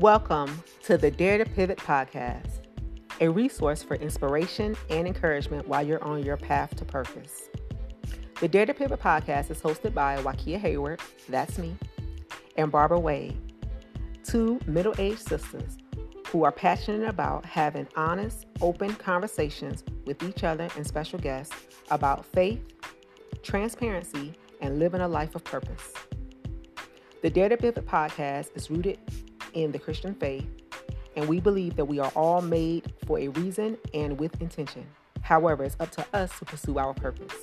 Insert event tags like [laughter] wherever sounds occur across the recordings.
Welcome to the Dare to Pivot podcast, a resource for inspiration and encouragement while you're on your path to purpose. The Dare to Pivot podcast is hosted by Wakia Hayward, that's me, and Barbara Wade, two middle aged sisters who are passionate about having honest, open conversations with each other and special guests about faith, transparency, and living a life of purpose. The Dare to Pivot podcast is rooted in the Christian faith, and we believe that we are all made for a reason and with intention. However, it's up to us to pursue our purpose.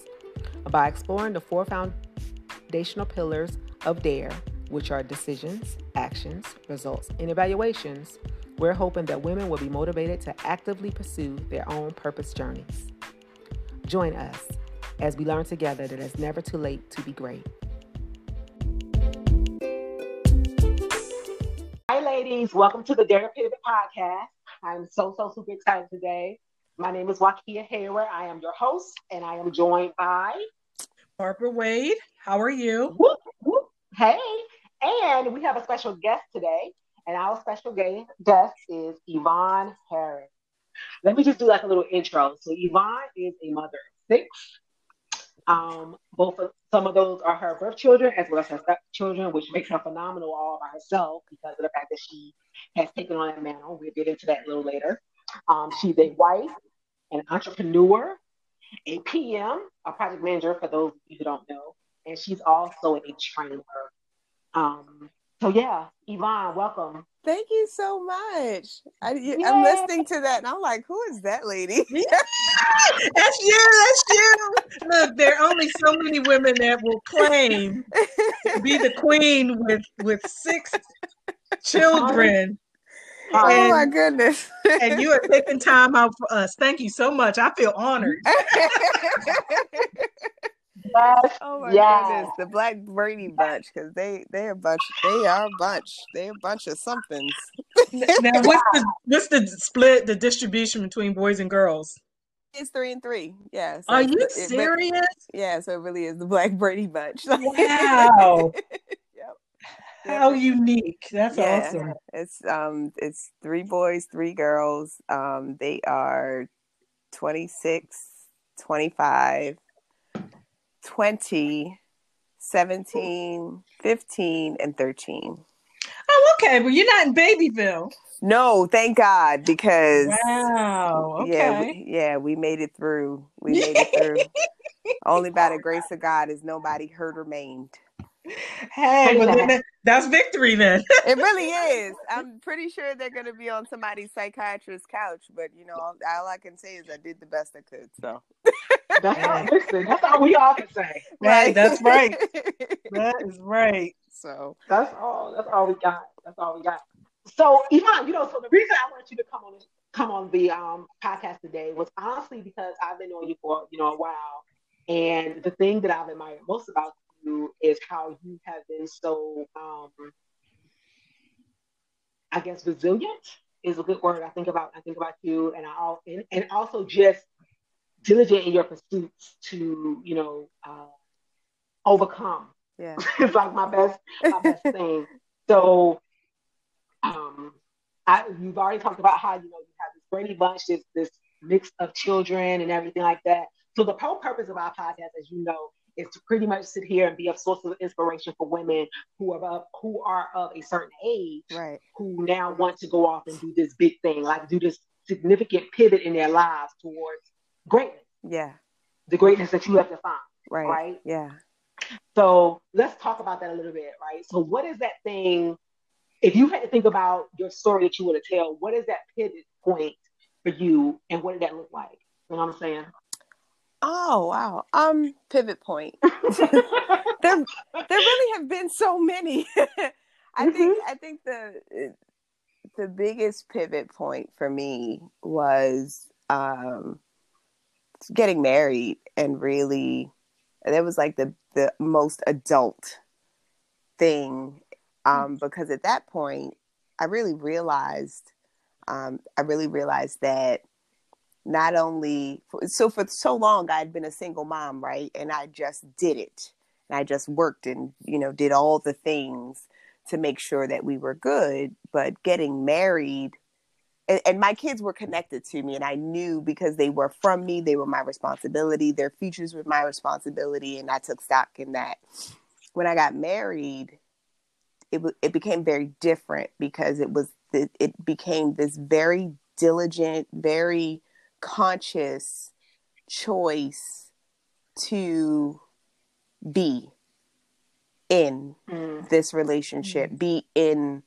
By exploring the four foundational pillars of DARE, which are decisions, actions, results, and evaluations, we're hoping that women will be motivated to actively pursue their own purpose journeys. Join us as we learn together that it's never too late to be great. Ladies. Welcome to the Dare to Pivot podcast. I'm so, so super excited today. My name is Wakia Hayward. I am your host, and I am joined by Barbara Wade. How are you? Whoop, whoop. Hey, and we have a special guest today, and our special guest is Yvonne Harris. Let me just do like a little intro. So, Yvonne is a mother of six. Um, both of some of those are her birth children as well as her stepchildren, which makes her phenomenal all by herself because of the fact that she has taken on that mantle. We'll get into that a little later. Um, she's a wife, an entrepreneur, a PM, a project manager for those of you who don't know, and she's also a trainer. Um, so yeah, Yvonne, welcome. Thank you so much. I, am listening to that and I'm like, who is that lady? [laughs] [laughs] that's you. That's you. Look, there are only so many women that will claim to be the queen with with six children. Oh and, my goodness. and you are taking time out for us. Thank you so much. I feel honored. [laughs] Yes. [laughs] Oh my yes. goodness, the Black Brady bunch because they they a bunch. They are a bunch. They a bunch of somethings. now, what's the what's the split, the distribution between boys and girls? It's three and three. Yeah. So are you it, serious? It, yeah. So it really is the Black Brady bunch. [laughs] Wow. yep. How unique. That's yeah. awesome. It's um it's three boys, three girls. Um they are 26, 25, 20, 17, 15, and 13. Oh, okay. Well, you're not in Babyville. No, thank God, because wow, okay. yeah, we, yeah, we made it through. We made it through. [laughs] Only by the grace of God is nobody hurt or maimed. Hey, well, then that's victory then. [laughs] it really is. I'm pretty sure they're going to be on somebody's psychiatrist's couch, but you know, all I can say is I did the best I could. So [laughs] that's all, listen, that's all we all can say. Right, that's right. [laughs] that is right. So that's all. That's all we got. That's all we got. So Yvonne, you know, so the reason I wanted you to come on come on the um, podcast today was honestly because I've been knowing you for you know a while, and the thing that I've admired most about you is how you have been so, um, I guess, resilient is a good word. I think about I think about you, and I all and, and also just diligent in your pursuits to you know uh, overcome. Yeah, [laughs] it's like my best my best [laughs] thing. So, um, I you've already talked about how you know you have this Brady bunch, this this mix of children and everything like that. So the whole purpose of our podcast, as you know, is to pretty much sit here and be a source of inspiration for women who are of, who are of a certain age, right. who now want to go off and do this big thing, like do this significant pivot in their lives towards greatness. Yeah, the greatness that you have defined. Right. Right. Yeah. So let's talk about that a little bit, right? So what is that thing? If you had to think about your story that you want to tell, what is that pivot point for you, and what did that look like? You know what I'm saying? Oh wow. Um pivot point. [laughs] there there really have been so many. [laughs] I mm-hmm. think I think the the biggest pivot point for me was um getting married and really that was like the the most adult thing um because at that point I really realized um I really realized that not only so for so long I'd been a single mom, right? And I just did it. And I just worked and, you know, did all the things to make sure that we were good. But getting married, and, and, my kids were connected to me, and I knew because they were from me, they were my responsibility. Their futures were my responsibility, and I took stock in that. When I got married, it it became very different because it was it, it became this very diligent, very conscious choice to be in mm. this relationship, mm. be in,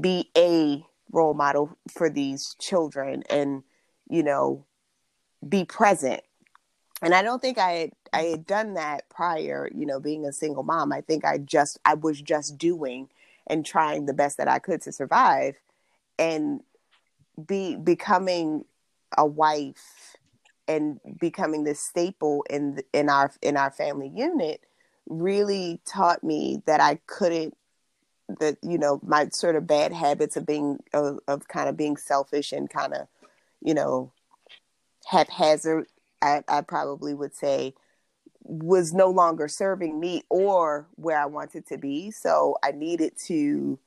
be a role model for these children, and you know, be present. And I don't think I had I had done that prior, you know, being a single mom. I think I just I was just doing and trying the best that I could to survive, and be becoming a wife and becoming this staple in in our in our family unit really taught me that I couldn't that you know my sort of bad habits of being of, of kind of being selfish and kind of you know haphazard I, I probably would say was no longer serving me or where I wanted to be. So I needed to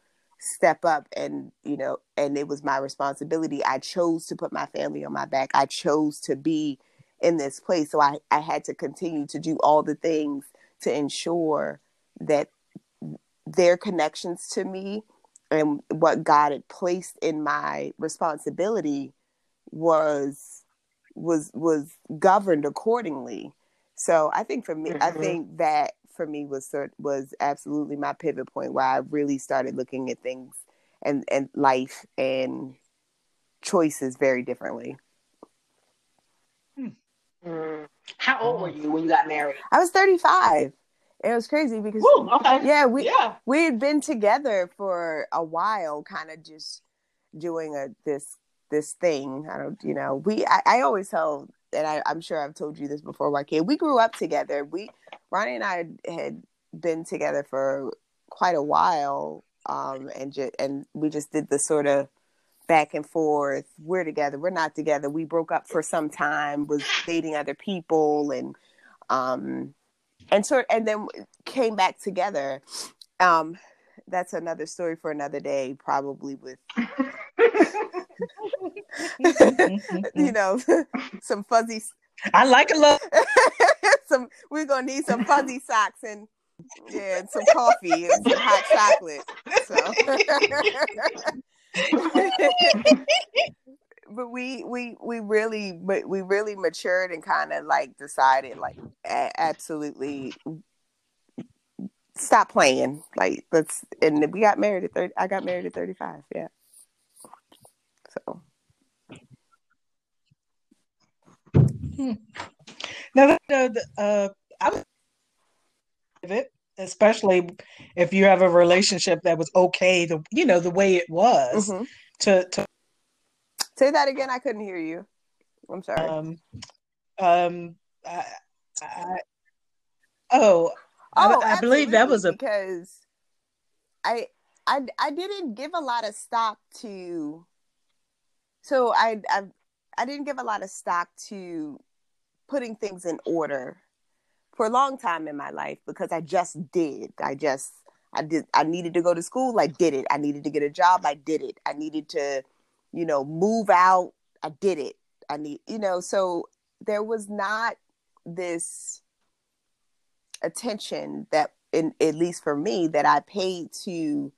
step up and you know and it was my responsibility. I chose to put my family on my back. I chose to be in this place. So i i had to continue to do all the things to ensure that their connections to me and what god had placed in my responsibility was was was governed accordingly. So i think for me mm-hmm. i think that for me was was absolutely my pivot point where I really started looking at things and and life and choices very differently. Hmm. Mm. How old were you when you got married? I was 35. It was crazy because Ooh, okay. yeah, we yeah. we had been together for a while, kind of just doing a this this thing. I don't, you know, we I, I always tell and I, am sure I've told you this before, YK. We grew up together. We Ronnie and I had been together for quite a while, um, and ju- and we just did the sort of back and forth. We're together. We're not together. We broke up for some time. Was dating other people, and um, and sort and then came back together. Um, that's another story for another day, probably with [laughs] [laughs] you know, [laughs] some fuzzy. I like a lot. Some we're gonna need some fuzzy socks and yeah, and some coffee and some hot chocolate. So. [laughs] but we we we really but we really matured and kind of like decided like a- absolutely stop playing like let's and we got married at 30 i got married at 35 yeah so Hmm. Now, the, uh, I was it, especially if you have a relationship that was okay, the you know the way it was. Mm-hmm. To to say that again, I couldn't hear you. I'm sorry. Um, um, I, I, oh, oh, I, I believe that was a because I I I didn't give a lot of stock to. So I I I didn't give a lot of stock to putting things in order for a long time in my life because I just did. I just I did I needed to go to school, I did it. I needed to get a job, I did it. I needed to, you know, move out, I did it. I need, you know, so there was not this attention that in at least for me that I paid to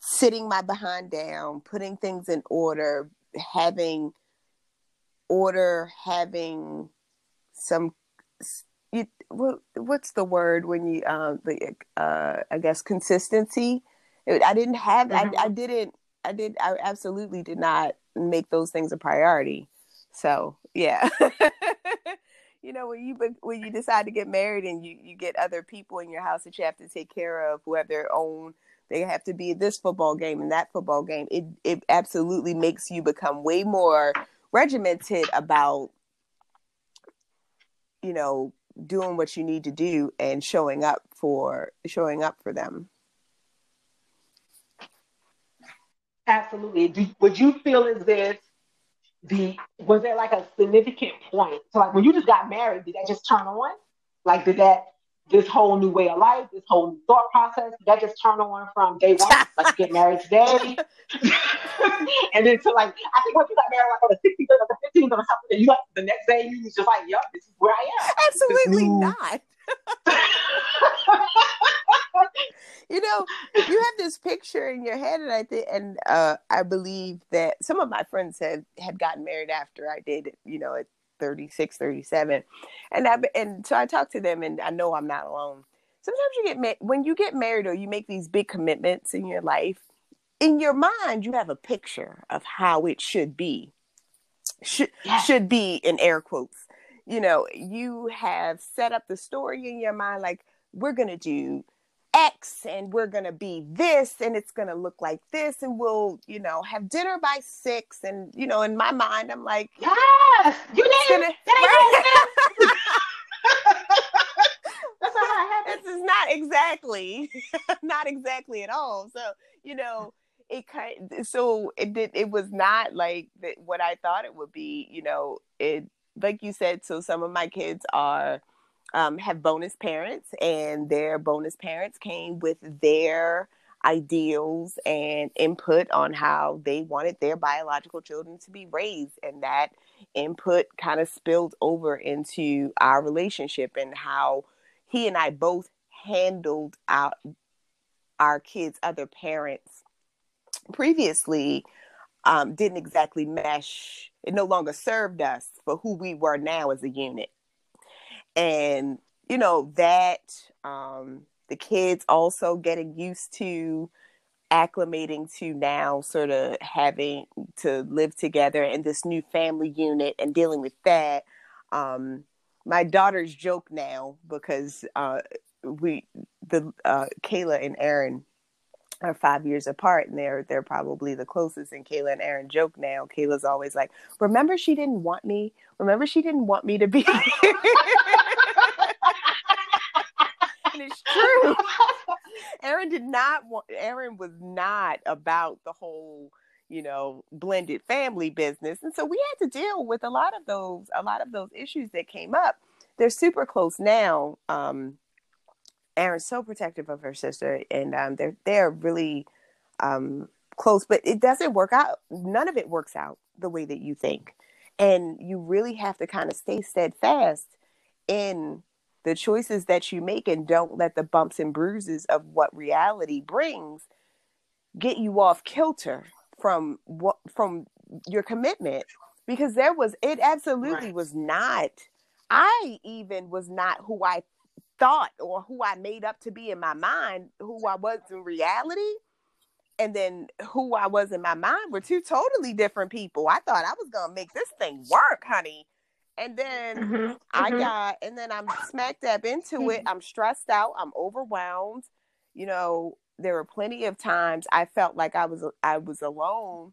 sitting my behind down, putting things in order, having order, having some you, what, what's the word when you uh, the uh, I guess consistency. I didn't have mm-hmm. I, I didn't I did I absolutely did not make those things a priority. So yeah. [laughs] you know when you when you decide to get married and you you get other people in your house that you have to take care of who have their own they have to be at this football game and that football game. It it absolutely makes you become way more regimented about you know doing what you need to do and showing up for showing up for them. Absolutely. Do, would you feel as if the was there like a significant point? So like when you just got married, did that just turn on? Like did that this whole new way of life, this whole new thought process, that just turned on from day one, [laughs] like get married today. [laughs] and then to like, I think once you got married like on the 16th or the 15th or something, you like the next day you was just like, yep, this is where I am. Absolutely not. [laughs] you know, you have this picture in your head, and I think, and uh, I believe that some of my friends had had gotten married after I did. You know, at 36, 37. and I and so I talked to them, and I know I'm not alone. Sometimes you get ma- when you get married or you make these big commitments in your life. In your mind, you have a picture of how it should be. Should yes. should be in air quotes you know, you have set up the story in your mind like we're going to do X and we're going to be this and it's going to look like this and we'll, you know, have dinner by 6 and you know, in my mind I'm like, yes, you need gonna, [laughs] right? [laughs] That's how This is not exactly [laughs] not exactly at all. So, you know, it kind so it did it was not like that what I thought it would be, you know, it like you said, so some of my kids are um, have bonus parents, and their bonus parents came with their ideals and input on how they wanted their biological children to be raised, and that input kind of spilled over into our relationship and how he and I both handled our our kids' other parents previously um, didn't exactly mesh. It no longer served us for who we were now as a unit. And, you know, that um, the kids also getting used to acclimating to now sort of having to live together in this new family unit and dealing with that. Um, my daughters joke now because uh, we, the uh, Kayla and Aaron, are five years apart and they're they're probably the closest and Kayla and Aaron joke now. Kayla's always like, Remember she didn't want me? Remember she didn't want me to be [laughs] and it's true. [laughs] Aaron did not want Aaron was not about the whole, you know, blended family business. And so we had to deal with a lot of those a lot of those issues that came up. They're super close now. Um, Aaron's so protective of her sister, and um, they're they're really um, close. But it doesn't work out. None of it works out the way that you think, and you really have to kind of stay steadfast in the choices that you make, and don't let the bumps and bruises of what reality brings get you off kilter from what from your commitment because there was it absolutely right. was not I even was not who I thought or who I made up to be in my mind, who I was in reality, and then who I was in my mind were two totally different people. I thought I was gonna make this thing work, honey. And then mm-hmm, I mm-hmm. got, and then I'm smack dab into it. I'm stressed out. I'm overwhelmed. You know, there were plenty of times I felt like I was I was alone,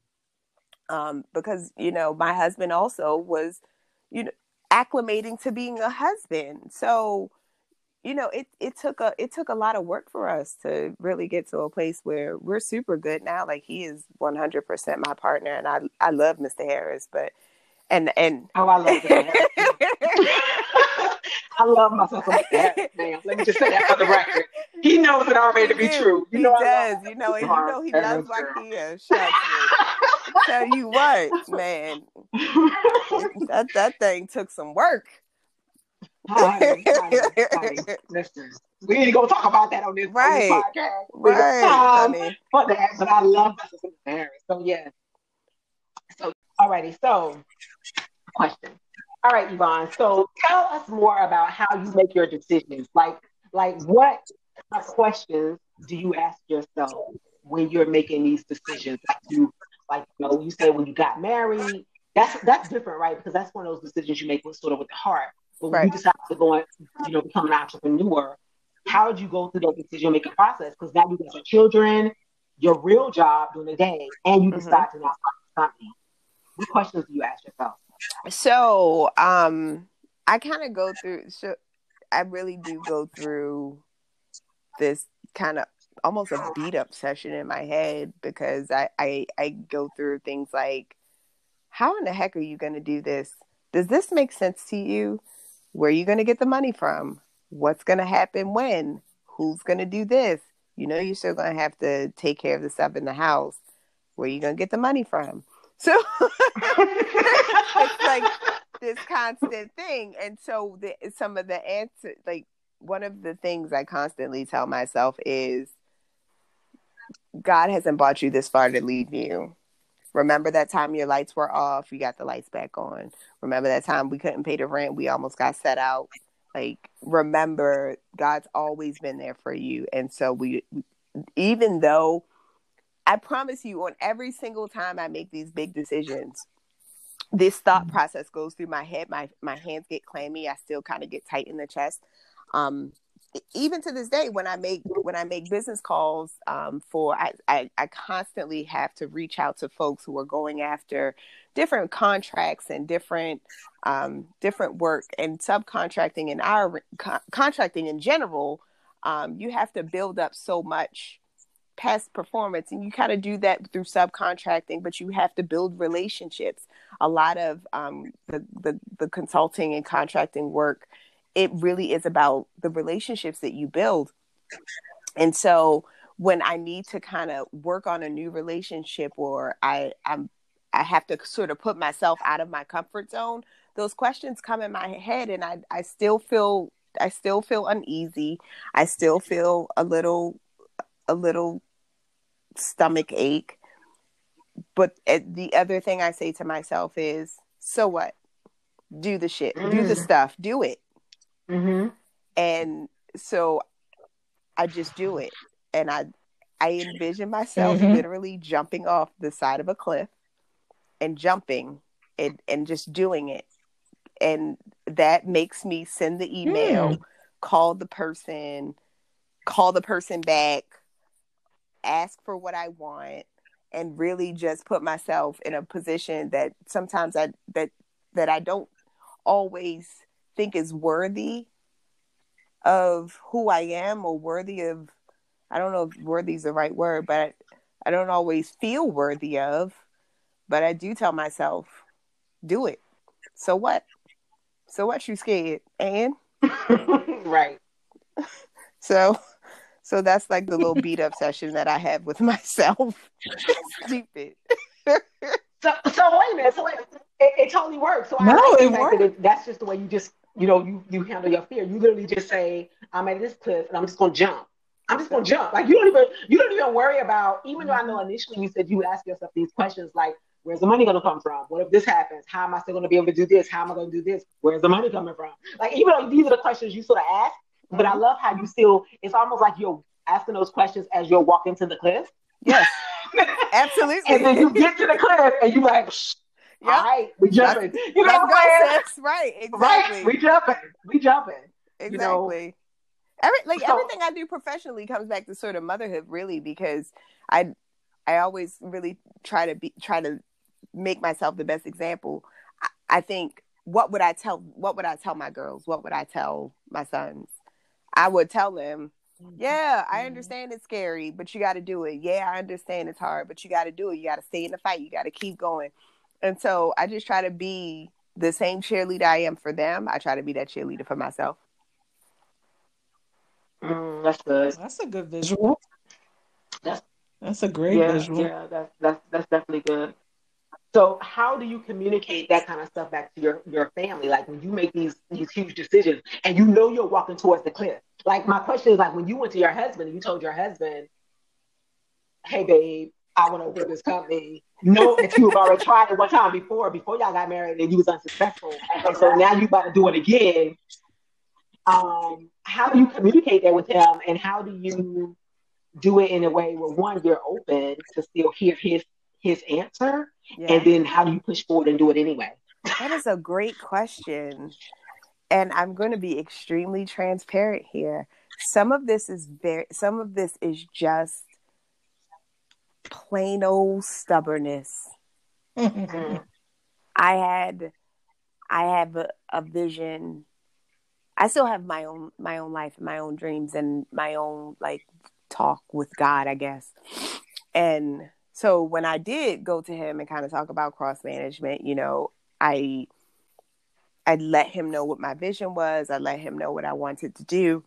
um, because you know my husband also was, you know, acclimating to being a husband. So you know it it took a it took a lot of work for us to really get to a place where we're super good now like he is 100% my partner and I I love Mr. Harris but and and oh I love that. [laughs] I love myself Mr. Harris man let me just say that for the record he knows it already to be true you know he does you know you know he loves Wakia shucks tell you what man that that thing took some work honey, honey, [laughs] Listen, we ain't gonna talk about that on this, right. on this podcast. Right, honey. for that, but I love. So yeah. Alrighty, so question. All right, Yvonne. So tell us more about how you make your decisions. Like, like what questions do you ask yourself when you're making these decisions? Like you, like you know, you say when you got married. That's that's different, right? Because that's one of those decisions you make with sort of with the heart. But when right. you decide to go and you know become an entrepreneur, how did you go through that decision making process? Because now you got your children, your real job during the day, and you mm-hmm. decide to start a company. What questions do you ask yourself? So, um, I kind of go through. So, I really do go through this kind of almost a beat up session in my head because I, I I go through things like, how in the heck are you going to do this? Does this make sense to you? Where are you going to get the money from? what's going to happen when, who's going to do this. You know, you're still going to have to take care of the stuff in the house. Where are you going to get the money from? So [laughs] it's like [laughs] this constant thing. And so the, some of the answer, like one of the things I constantly tell myself is God hasn't brought you this far to leave you. Remember that time your lights were off, you got the lights back on. Remember that time we couldn't pay the rent, we almost got set out. Like, remember, God's always been there for you. And so, we, even though I promise you, on every single time I make these big decisions, this thought process goes through my head. My my hands get clammy. I still kind of get tight in the chest. Um, even to this day when i make when i make business calls um, for I, I, I constantly have to reach out to folks who are going after different contracts and different um, different work and subcontracting and our co- contracting in general um, you have to build up so much past performance and you kind of do that through subcontracting but you have to build relationships a lot of um, the, the the consulting and contracting work it really is about the relationships that you build. And so when I need to kind of work on a new relationship or I I'm I have to sort of put myself out of my comfort zone, those questions come in my head and I I still feel I still feel uneasy. I still feel a little a little stomach ache. But eh, the other thing I say to myself is, so what? Do the shit. Mm. Do the mm. stuff. Do it. Mm-hmm. And so I just do it. And I I envision myself mm-hmm. literally jumping off the side of a cliff and jumping and, and just doing it. And that makes me send the email, mm. call the person, call the person back, ask for what I want, and really just put myself in a position that sometimes I that that I don't always think is worthy of who I am or worthy of I don't know if worthy is the right word, but I don't always feel worthy of, but I do tell myself, do it. So what? So what you scared? And [laughs] right. [laughs] So so that's like the little [laughs] beat up session that I have with [laughs] myself. [laughs] Stupid. so so wait a minute. So wait, it, it totally works. So no, I it works. That that's just the way you just you know, you, you handle your fear. You literally just say, I'm at this cliff and I'm just gonna jump. I'm just gonna jump. Like you don't even you don't even worry about, even though I know initially you said you would ask yourself these questions like, where's the money gonna come from? What if this happens? How am I still gonna be able to do this? How am I gonna do this? Where's the money coming from? Like even though these are the questions you sort of ask, but I mm-hmm. love how you still it's almost like you're asking those questions as you're walking to the cliff. Yes. [laughs] Absolutely. and then you get to the cliff and you're like, Yep. All right, we jumping. You know what I'm saying? [laughs] Right, exactly. Right, we jumping. We jumping. Exactly. You know? Every like so, everything I do professionally comes back to sort of motherhood, really, because I I always really try to be try to make myself the best example. I, I think what would I tell what would I tell my girls? What would I tell my sons? I would tell them, yeah, I mm-hmm. understand it's scary, but you got to do it. Yeah, I understand it's hard, but you got to do it. You got to stay in the fight. You got to keep going. And so I just try to be the same cheerleader I am for them. I try to be that cheerleader for myself. Mm, that's good. That's a good visual. That's that's a great yeah, visual. Yeah, that's that's that's definitely good. So how do you communicate that kind of stuff back to your, your family? Like when you make these these huge decisions and you know you're walking towards the cliff. Like my question is like when you went to your husband and you told your husband, Hey babe, I want to open this company. Know that you have already tried it one time before, before y'all got married, and you was unsuccessful, and so now you about to do it again. Um, how do you communicate that with him, and how do you do it in a way where one you're open to still hear his his answer, yeah. and then how do you push forward and do it anyway? That is a great question, and I'm going to be extremely transparent here. Some of this is very, some of this is just plain old stubbornness. Mm-hmm. I had I have a, a, vision. I still have my own my own life, my own dreams and my own like talk with God, I guess. And so when I did go to him and kind of talk about cross management, you know, I I let him know what my vision was. I let him know what I wanted to do.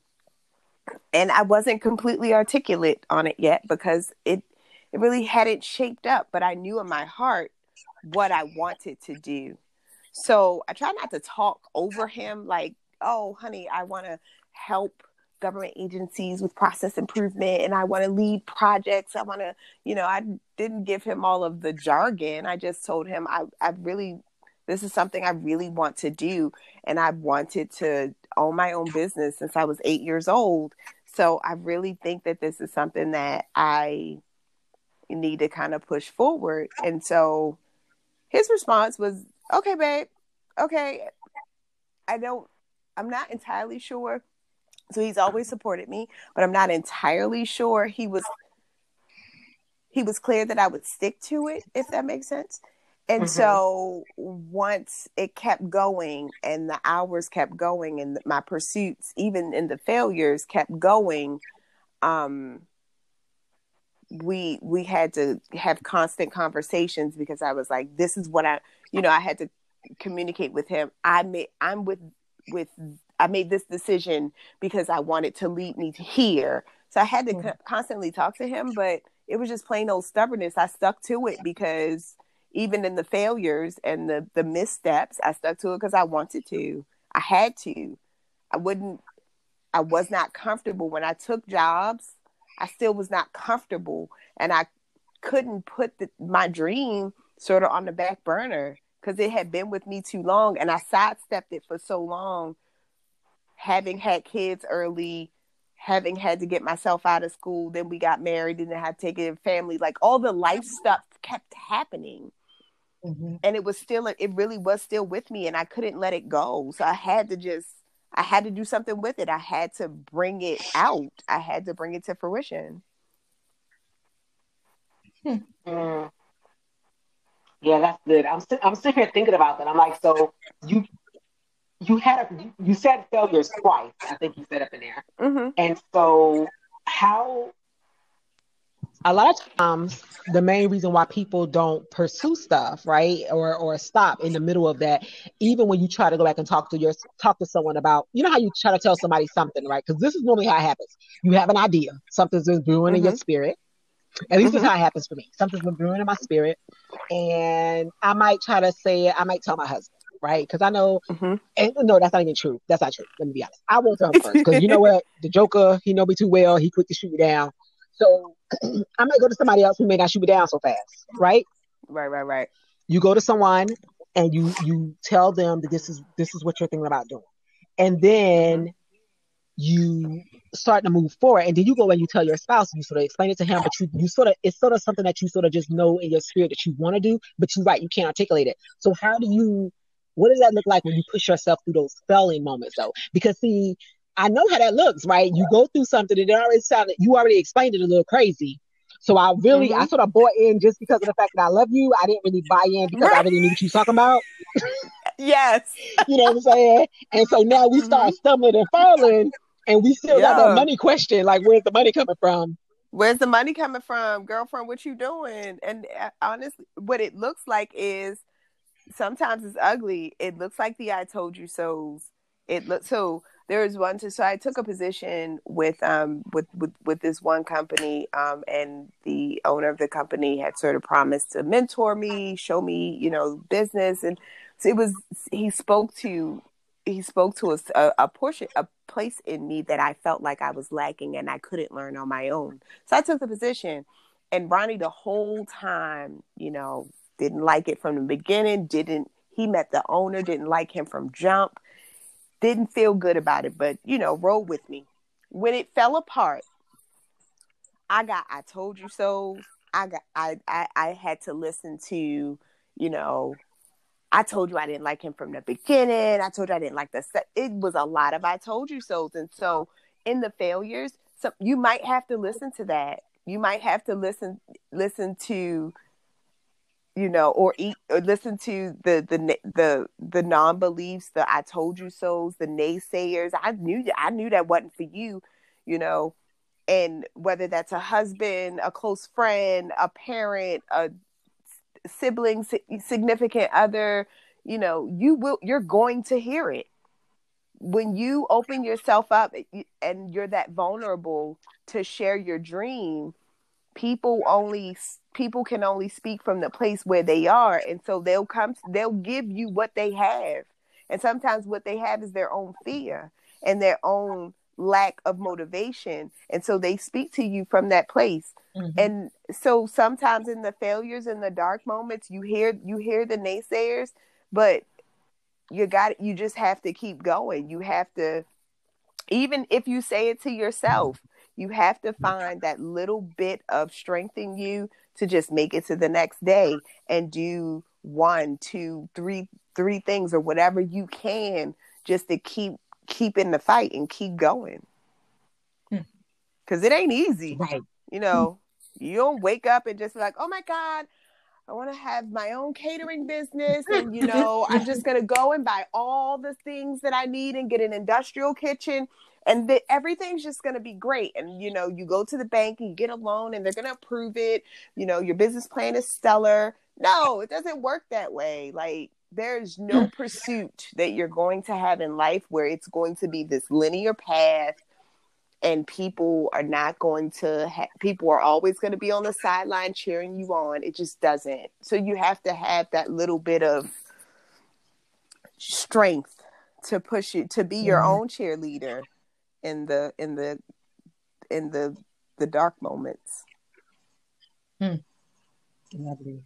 And I wasn't completely articulate on it yet because it it really hadn't shaped up, but I knew in my heart what I wanted to do. So I try not to talk over him like, oh, honey, I want to help government agencies with process improvement and I want to lead projects. I want to, you know, I didn't give him all of the jargon. I just told him I, I really, this is something I really want to do. And I wanted to own my own business since I was eight years old. So I really think that this is something that I need to kind of push forward. And so his response was, okay, babe, okay. I don't, I'm not entirely sure so he's always supported me, but I'm not entirely sure he was he was clear that I would stick to it, if that makes sense. And mm-hmm. so once it kept going and the hours kept going and my pursuits, even in the failures, kept going, um, we we had to have constant conversations because I was like, this is what I you know, I had to communicate with him. I may I'm with with I made this decision because I wanted to lead me to here. So I had to mm-hmm. co- constantly talk to him, but it was just plain old stubbornness. I stuck to it because even in the failures and the the missteps, I stuck to it because I wanted to. I had to. I wouldn't. I was not comfortable when I took jobs. I still was not comfortable, and I couldn't put the, my dream sort of on the back burner because it had been with me too long, and I sidestepped it for so long having had kids early, having had to get myself out of school, then we got married and then had to take a family, like all the life stuff kept happening. Mm-hmm. And it was still, it really was still with me, and I couldn't let it go. So I had to just, I had to do something with it. I had to bring it out. I had to bring it to fruition. Hmm. Mm. Yeah, that's good. I'm I'm sitting here thinking about that. I'm like, so you you had a, you said failures twice. I think you said up in there. Mm-hmm. And so, how? A lot of times, the main reason why people don't pursue stuff, right, or or stop in the middle of that, even when you try to go back and talk to your talk to someone about, you know, how you try to tell somebody something, right? Because this is normally how it happens. You have an idea, something's been brewing mm-hmm. in your mm-hmm. spirit. At least mm-hmm. that's how it happens for me. Something's been brewing in my spirit, and I might try to say it. I might tell my husband right? Because I know, mm-hmm. and no, that's not even true. That's not true. Let me be honest. I won't tell him first because you know [laughs] what? The Joker, he know me too well. He quick to shoot me down. So [clears throat] I might go to somebody else who may not shoot me down so fast, right? Right, right, right. You go to someone and you you tell them that this is this is what you're thinking about doing, and then you start to move forward and then you go and you tell your spouse you sort of explain it to him but you you sort of it's sort of something that you sort of just know in your spirit that you want to do but you're right you can't articulate it so how do you what does that look like when you push yourself through those failing moments though? Because see, I know how that looks, right? You go through something and it already sounded you already explained it a little crazy. So I really mm-hmm. I sort of bought in just because of the fact that I love you. I didn't really buy in because right. I really knew what you was talking about. [laughs] yes. [laughs] you know what I'm saying? And so now we start mm-hmm. stumbling and falling and we still yeah. got that money question, like where's the money coming from? Where's the money coming from, girlfriend? What you doing? And uh, honestly, what it looks like is sometimes it's ugly. It looks like the I told you so's. It looks so there was one so I took a position with um with with, with this one company um and the owner of the company had sort of promised to mentor me, show me, you know, business and so it was he spoke to he spoke to a, a portion a place in me that I felt like I was lacking and I couldn't learn on my own. So I took the position and Ronnie the whole time, you know, didn't like it from the beginning, didn't he met the owner, didn't like him from jump, didn't feel good about it, but you know, roll with me. When it fell apart, I got I told you so. I got I I, I had to listen to, you know, I told you I didn't like him from the beginning. I told you I didn't like the set. It was a lot of I told you so. And so in the failures, so you might have to listen to that. You might have to listen listen to you know, or eat or listen to the the the the non beliefs, the I told you so's, the naysayers. I knew I knew that wasn't for you, you know, and whether that's a husband, a close friend, a parent, a sibling, significant other, you know, you will you're going to hear it. When you open yourself up eh, and you're that vulnerable to share your dream, people only people can only speak from the place where they are and so they'll come they'll give you what they have. And sometimes what they have is their own fear and their own lack of motivation and so they speak to you from that place. Mm-hmm. and so sometimes in the failures in the dark moments you hear you hear the naysayers but you got you just have to keep going. You have to even if you say it to yourself you have to find that little bit of strength in you to just make it to the next day and do one two three three things or whatever you can just to keep keep in the fight and keep going. Because hmm. it ain't easy right. you know? You don't wake up and just like oh my god I want to have my own catering business [laughs] and you know I'm just going to go and buy all the things that I need and get an industrial kitchen and the, everything's just going to be great. And you know you go to the bank and you get a loan and they're going to approve it. You know your business plan is stellar. No it doesn't work that way. Like there's no hmm. pursuit that you're going to have in life where it's going to be this linear path and people are not going to ha- people are always going to be on the sideline cheering you on it just doesn't so you have to have that little bit of strength to push you to be your mm-hmm. own cheerleader in the in the in the the dark moments. Hmm. Lovely.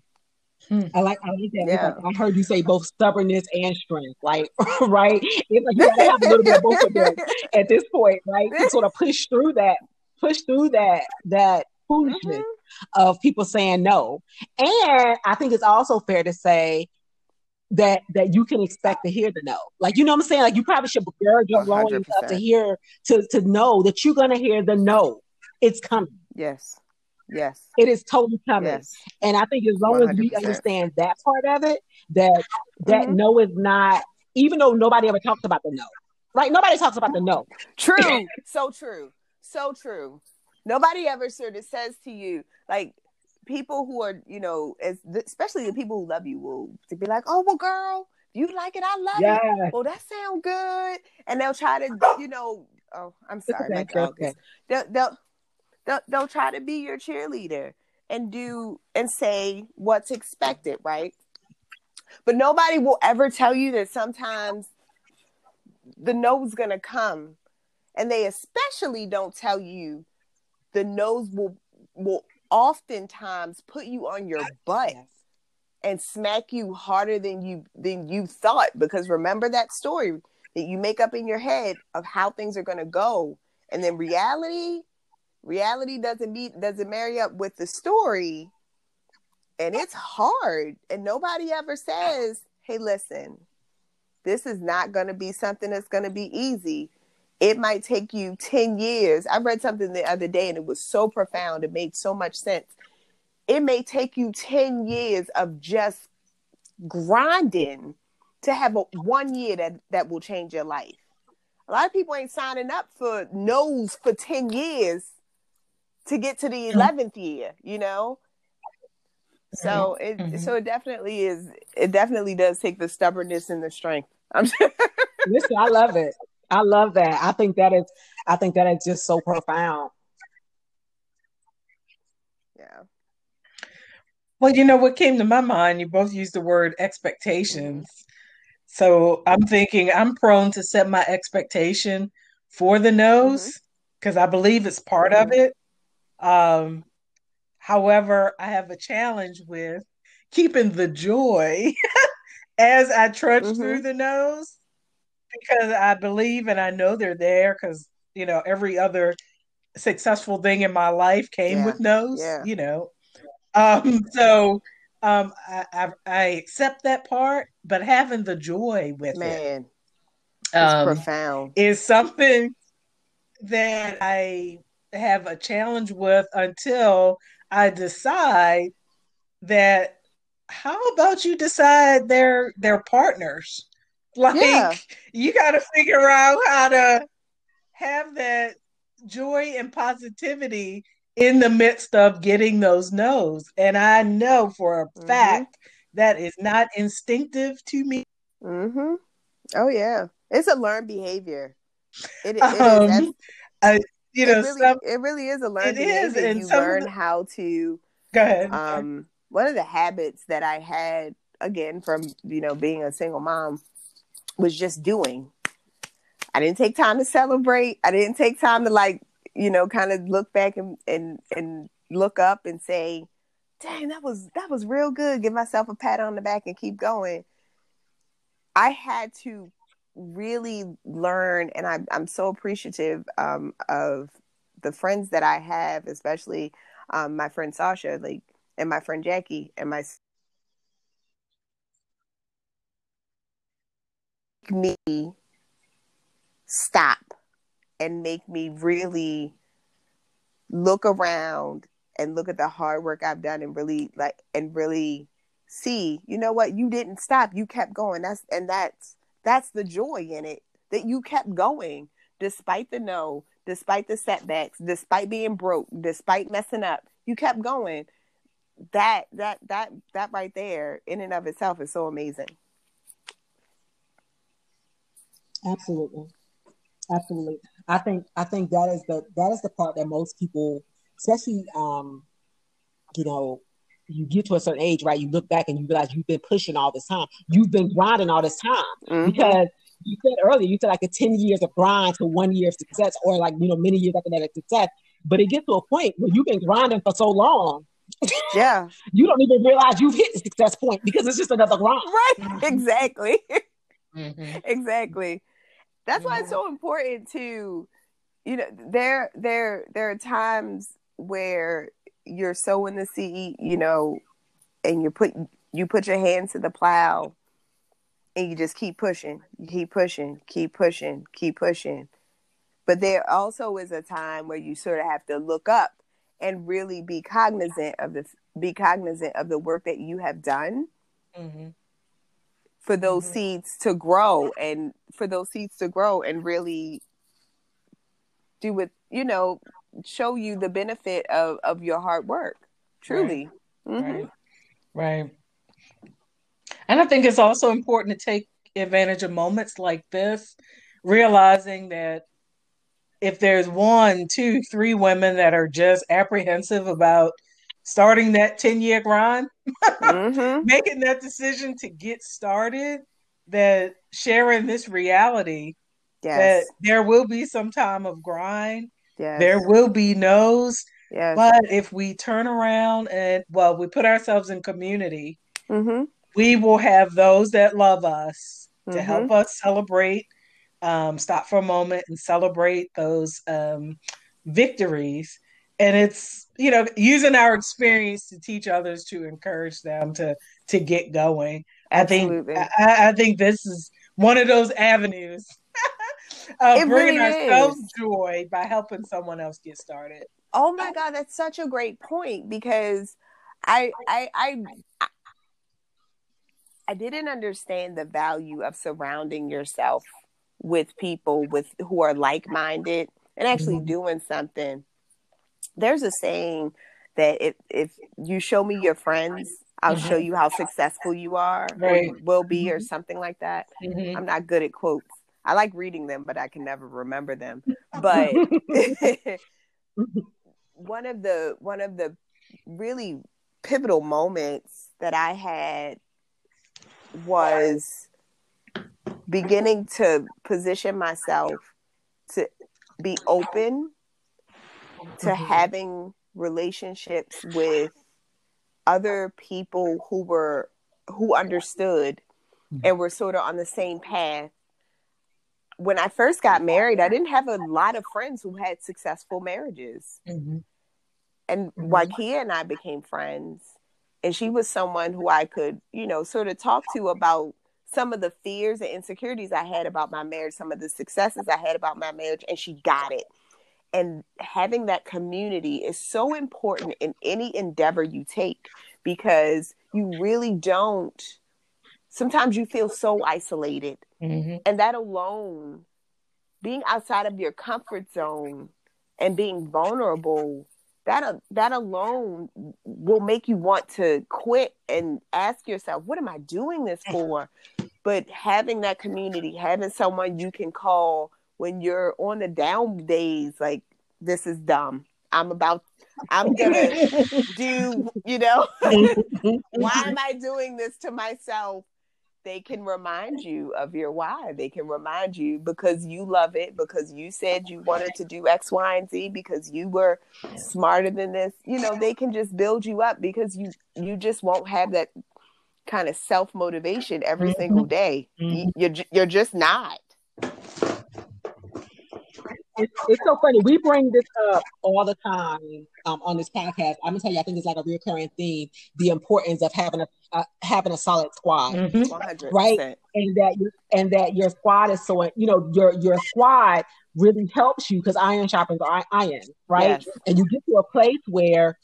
Hmm. I like I like that. Yeah. Like, I heard you say both stubbornness and strength, like [laughs] right. It's like you gotta have a little bit of both of them [laughs] at this point, right? To sort of push through that, push through that that foolishness mm-hmm. of people saying no. And I think it's also fair to say that that you can expect to hear the no. Like you know what I'm saying? Like you probably should gird your loins up to hear to to know that you're gonna hear the no. It's coming. Yes. Yes. It is totally coming. Yes. And I think as long 100%. as we understand that part of it, that that mm-hmm. no is not even though nobody ever talks about the no. Like nobody talks about the no. True. [laughs] so true. So true. Nobody ever sort of says to you, like, people who are, you know, as especially the people who love you will to be like, oh well, girl, you like it, I love it. Well, that sound good, and they'll try to, you know, oh, I'm sorry, okay, my dog. Okay. They'll, they'll they'll they'll try to be your cheerleader and do and say what's expected, right? But nobody will ever tell you that sometimes the no's gonna come, and they especially don't tell you the no's will will oftentimes put you on your butt and smack you harder than you than you thought. Because remember that story that you make up in your head of how things are going to go. And then reality reality doesn't meet doesn't marry up with the story and it's hard and nobody ever says hey listen this is not going to be something that's going to be easy it might take you 10 years. I read something the other day and it was so profound. It made so much sense. It may take you 10 years of just grinding to have a one year that, that will change your life. A lot of people ain't signing up for no's for 10 years to get to the 11th year, you know? So it mm-hmm. so it definitely is it definitely does take the stubbornness and the strength. I'm [laughs] Listen, I love it. I love that. I think that is I think that is just so profound. Yeah. Well, you know what came to my mind, you both used the word expectations. So I'm thinking I'm prone to set my expectation for the no's because mm-hmm. I believe it's part mm-hmm. of it. Um, however, I have a challenge with keeping the joy [laughs] as I trudge mm-hmm. through the no's because I believe and I know they're there because you know every other successful thing in my life came yeah. with no's, Yeah. You know, um, so um, I, I, I accept that part, but having the joy with Man, it, um, profound is something that I have a challenge with until I decide that how about you decide they're they're partners [laughs] like yeah. you got to figure out how to have that joy and positivity in the midst of getting those no's. And I know for a mm-hmm. fact that is not instinctive to me. Mm-hmm. Oh yeah, it's a learned behavior. It, it Um, is. I, you know, it really, some, it really is a learned it is, and you learn the- how to. go ahead. Um, one of the habits that I had again from you know being a single mom was just doing. I didn't take time to celebrate. I didn't take time to like you know kind of look back and and and look up and say, "Dang, that was that was real good." Give myself a pat on the back and keep going. I had to really learn, and I, I'm so appreciative um, of the friends that I have, especially um, my friend Sasha, like, and my friend Jackie, and my me stop and make me really look around and look at the hard work I've done and really like and really see, you know what, you didn't stop. You kept going. That's and that's that's the joy in it. That you kept going despite the no, despite the setbacks, despite being broke, despite messing up. You kept going. That that that that right there in and of itself is so amazing. Absolutely. Absolutely. I think I think that is the that is the part that most people, especially um, you know, you get to a certain age, right? You look back and you realize you've been pushing all this time. You've been grinding all this time. Mhm. Because you said earlier, you said like a 10 years of grind to one year of success, or like you know, many years after that of success. But it gets to a point where you've been grinding for so long, [laughs] Yeah. you don't even realize you've hit the success point because it's just another grind. Right. [laughs] Exactly. Mhm. exactly. That's why it's so important to, you know, there there there are times where you're sowing the seed, you know, and you put you put your hand to the plow and you just keep pushing, you keep pushing, keep pushing, keep pushing. But there also is a time where you sort of have to look up and really be cognizant of the be cognizant of the work that you have done Mhm. for those Mhm. seeds to grow and for those seeds to grow and really do with you know show you the benefit of of your hard work truly Mhm. Right. Right. And I think it's also important to take advantage of moments like this, realizing that if there's one, two, three women that are just apprehensive about starting that 10 year grind, Mhm. [laughs] making that decision to get started, that sharing this reality yes that there will be some time of grind, yes there will be no's, yes but if we turn around and, well, we put ourselves in community, Mhm. we will have those that love us to Mhm. help us celebrate, um, stop for a moment and celebrate those um, victories. And it's, you know, using our experience to teach others to encourage them to to get going. absolutely I think I, I think this is one of those avenues of It bringing really ourselves is. joy by helping someone else get started. oh my god that's such a great point because i i i I- I didn't understand the value of surrounding yourself with people with who are like-minded and actually Mhm. doing something. There's a saying that if if you show me your friends, I'll show you how successful you are Right. or will be or Mhm. something like that. Mhm. I'm not good at quotes. I like reading them, but I can never remember them. But [laughs] [laughs] one of the one of the really pivotal moments that I had was beginning to position myself to be open to Mhm. having relationships with other people who were who understood and were sort of on the same path when I first got married, I didn't have a lot of friends who had successful marriages. Mhm. And Mhm. Wakia and I became friends. And she was someone who I could, you know, sort of talk to about some of the fears and insecurities I had about my marriage, some of the successes I had about my marriage, and she got it. And having that community is so important in any endeavor you take because you really don't. Sometimes you feel so isolated. Mhm. and that alone being outside of your comfort zone and being vulnerable that that alone will make you want to quit and ask yourself what am i doing this for? But having that community having someone you can call when you're on the down days like this is dumb. I'm about i'm gonna [laughs] do you know? [laughs] Why am i doing this to myself they can remind you of your why. They can remind you because you love it, because you said you wanted to do X, Y, and Z, because you were smarter than this. You know, they can just build you up because you you just won't have that kind of self motivation every mm-hmm. single day. Mm-hmm. You're you're just not it's, it's so funny. We bring this up all the time um, on this podcast. I'm gonna tell you, I think it's like a recurring theme: the importance of having a uh, having a solid squad, mm-hmm. right? And that you, and that your squad is so you know your your squad really helps you because iron sharpens iron, right? Yes. And you get to a place where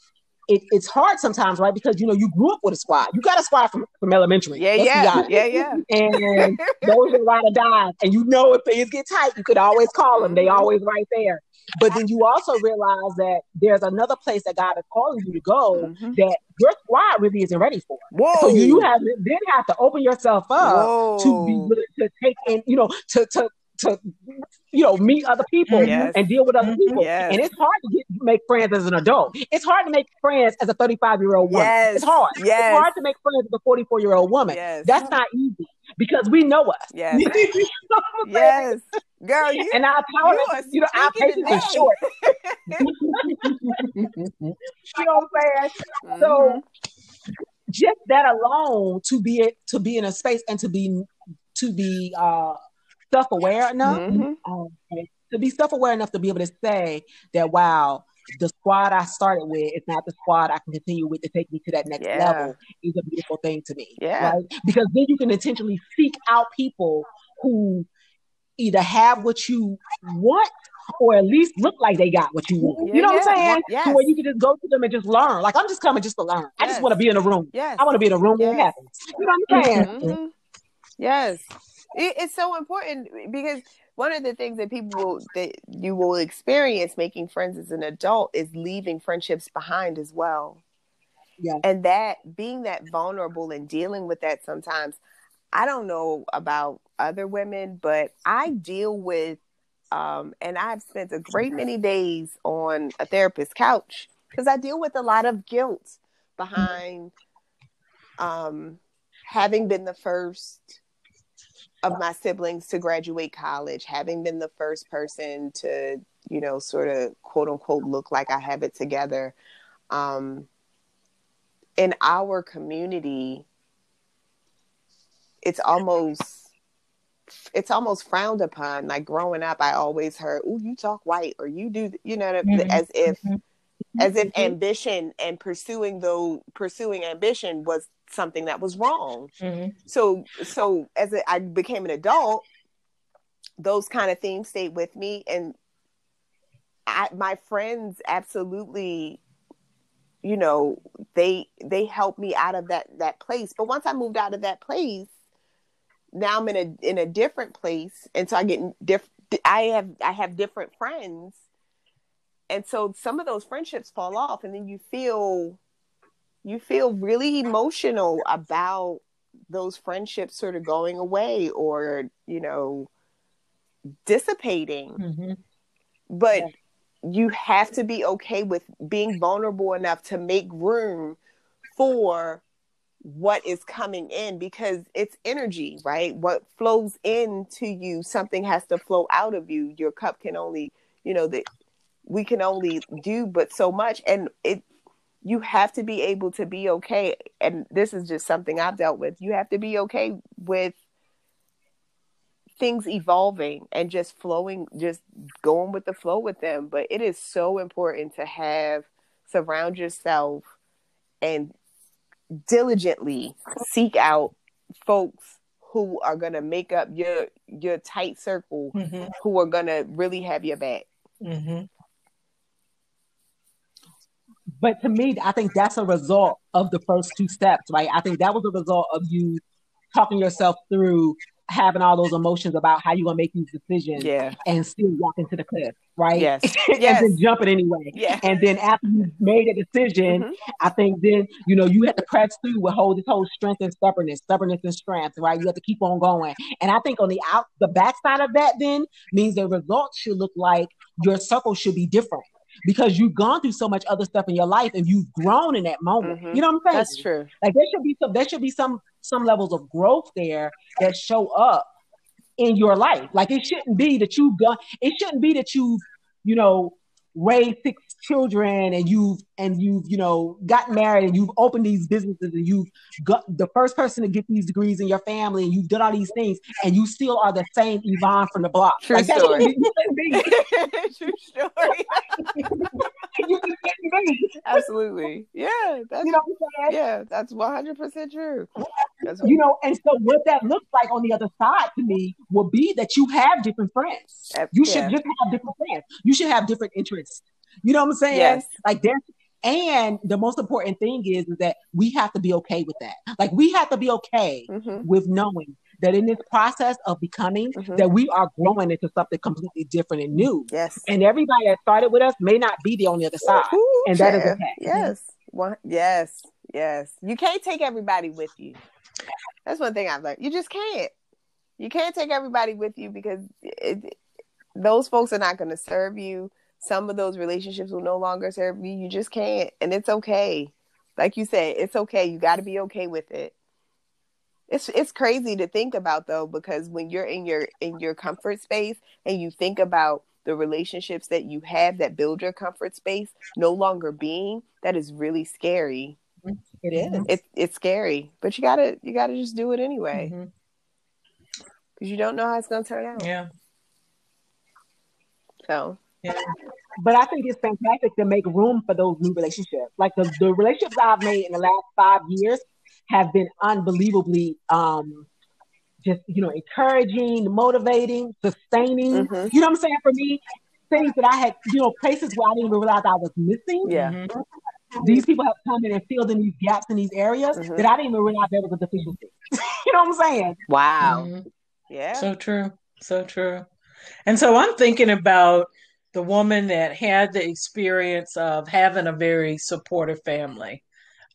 it, it's hard sometimes, right? Because you know you grew up with a squad. You got a squad from, from elementary. Yeah, yeah, yeah, yeah. And [laughs] those are a lot of dimes. And you know if things get tight, you could always call them. They mm-hmm. always right there. But then you also realize that there's another place that God is calling you to go mm-hmm. that your squad really isn't ready for. Whoa. So you, you have then have to open yourself up Whoa. to be willing to take in, you know, to to to you know meet other people yes. and deal with other mm-hmm. people. Yes. And it's hard to get, make friends as an adult. It's hard to make friends as a 35 year old woman. Yes. It's hard. Yes. It's hard to make friends as a 44 year old woman. Yes. That's not easy because we know us. Yes. yes. Girl, you, and our tolerance, you, you know, our patience is short. you know what I'm saying? [laughs] Mm-hmm. So just that alone to be to be in a space and to be to be uh self aware enough mm-hmm. um, to be self aware enough to be able to say that wow, the squad I started with is not the squad I can continue with to take me to that next yeah. level is a beautiful thing to me. Yeah. Right? Because then you can intentionally seek out people who either have what you want or at least look like they got what you want. Yeah, you know yeah, what I'm saying? Yes. where you can just go to them and just learn. Like I'm just coming just to learn. Yes. I just want to be in a room. Yes. I want to be in a room yes. where it happens. You know what I'm saying? Mm-hmm. Yes it, it's so important because one of the things that people will, that you will experience making friends as an adult is leaving friendships behind as well. Yeah. And that being that vulnerable and dealing with that sometimes, I don't know about other women, but I deal with, um, and I've spent a great many days on a therapist's couch because I deal with a lot of guilt behind um, having been the first of my siblings to graduate college, having been the first person to, you know, sort of quote unquote look like I have it together. Um, in our community, it's almost it's almost frowned upon. Like growing up, I always heard, "Oh, you talk white," or "You do," you know, mm-hmm. as if mm-hmm. As if mm-hmm. ambition and pursuing though pursuing ambition was something that was wrong. Mm-hmm. So so as I became an adult, those kind of things stayed with me, and I, my friends absolutely you know they they helped me out of that that place but once i moved out of that place now i'm in a in a different place and so i get different i have i have different friends and so some of those friendships fall off and then you feel you feel really emotional about those friendships sort of going away or you know dissipating mm-hmm. but yeah. you have to be okay with being vulnerable enough to make room for what is coming in because it's energy right what flows into you something has to flow out of you your cup can only you know that we can only do but so much and it you have to be able to be okay and this is just something i've dealt with you have to be okay with things evolving and just flowing just going with the flow with them but it is so important to have surround yourself and diligently seek out folks who are going to make up your your tight circle mm-hmm. who are going to really have your back mm-hmm. But to me, I think that's a result of the first two steps, right? I think that was a result of you talking yourself through having all those emotions about how you're gonna make these decisions yeah. and still walk into the cliff, right? Yes. [laughs] and Yes. then jump it anyway. Yeah. And then after you made a decision, Mhm. I think then you know you have to press through with whole this whole strength and stubbornness, stubbornness and strength, right? You have to keep on going. And I think on the out the backside of that then means the results should look like your circle should be different because you've gone through so much other stuff in your life and you've grown in that moment. Mhm. You know what I'm saying? That's true. Like there should be some there should be some some levels of growth there that show up in your life. Like it shouldn't be that you've gone it shouldn't be that you've, you know, raised six children and you've and you've, you know, gotten married and you've opened these businesses and you've got the first person to get these degrees in your family and you've done all these things and you still are the same Yvonne from the block. True like story. shouldn't you shouldn't be- true story. you shouldn't be. Absolutely. Yeah. That's You know what I'm saying? yeah. That's one hundred percent true. That's you know, and so what that looks like on the other side to me will be that you have different friends. You should just have different friends. You should have different interests. You know what I'm saying? Yes. Like there, and the most important thing is, is that we have to be okay with that. Like we have to be okay Mhm. with knowing that in this process of becoming, Mhm. that we are growing into something completely different and new. Yes. And everybody that started with us may not be the on the other side. Ooh, and that is child. okay. Yes. One, yes. Yes. You can't take everybody with you. That's one thing I've learned. You just can't. You can't take everybody with you because it, those folks are not going to serve you. Some of those relationships will no longer serve you. You just can't. And it's okay. Like you said, it's okay. You got to be okay with it. It's it's crazy to think about though because when you're in your in your comfort space and you think about the relationships that you have that build your comfort space no longer being that is really scary It mm-hmm. is. it's it's scary but you gotta you gotta just do it anyway mm-hmm. because you don't know how it's gonna turn out Yeah. so But I think it's fantastic to make room for those new relationships. Like the, the relationships I've made in the last five years have been unbelievably um just you know encouraging, motivating, sustaining. Mhm. You know what I'm saying? For me, things that I had, you know, places where I didn't even realize I was missing. yeah Mhm. These people have come in and filled in these gaps in these areas Mhm. that I didn't even realize there was a deficiency. [laughs] you know what I'm saying? wow Mhm. yeah So true. So true. And so I'm thinking about the woman that had the experience of having a very supportive family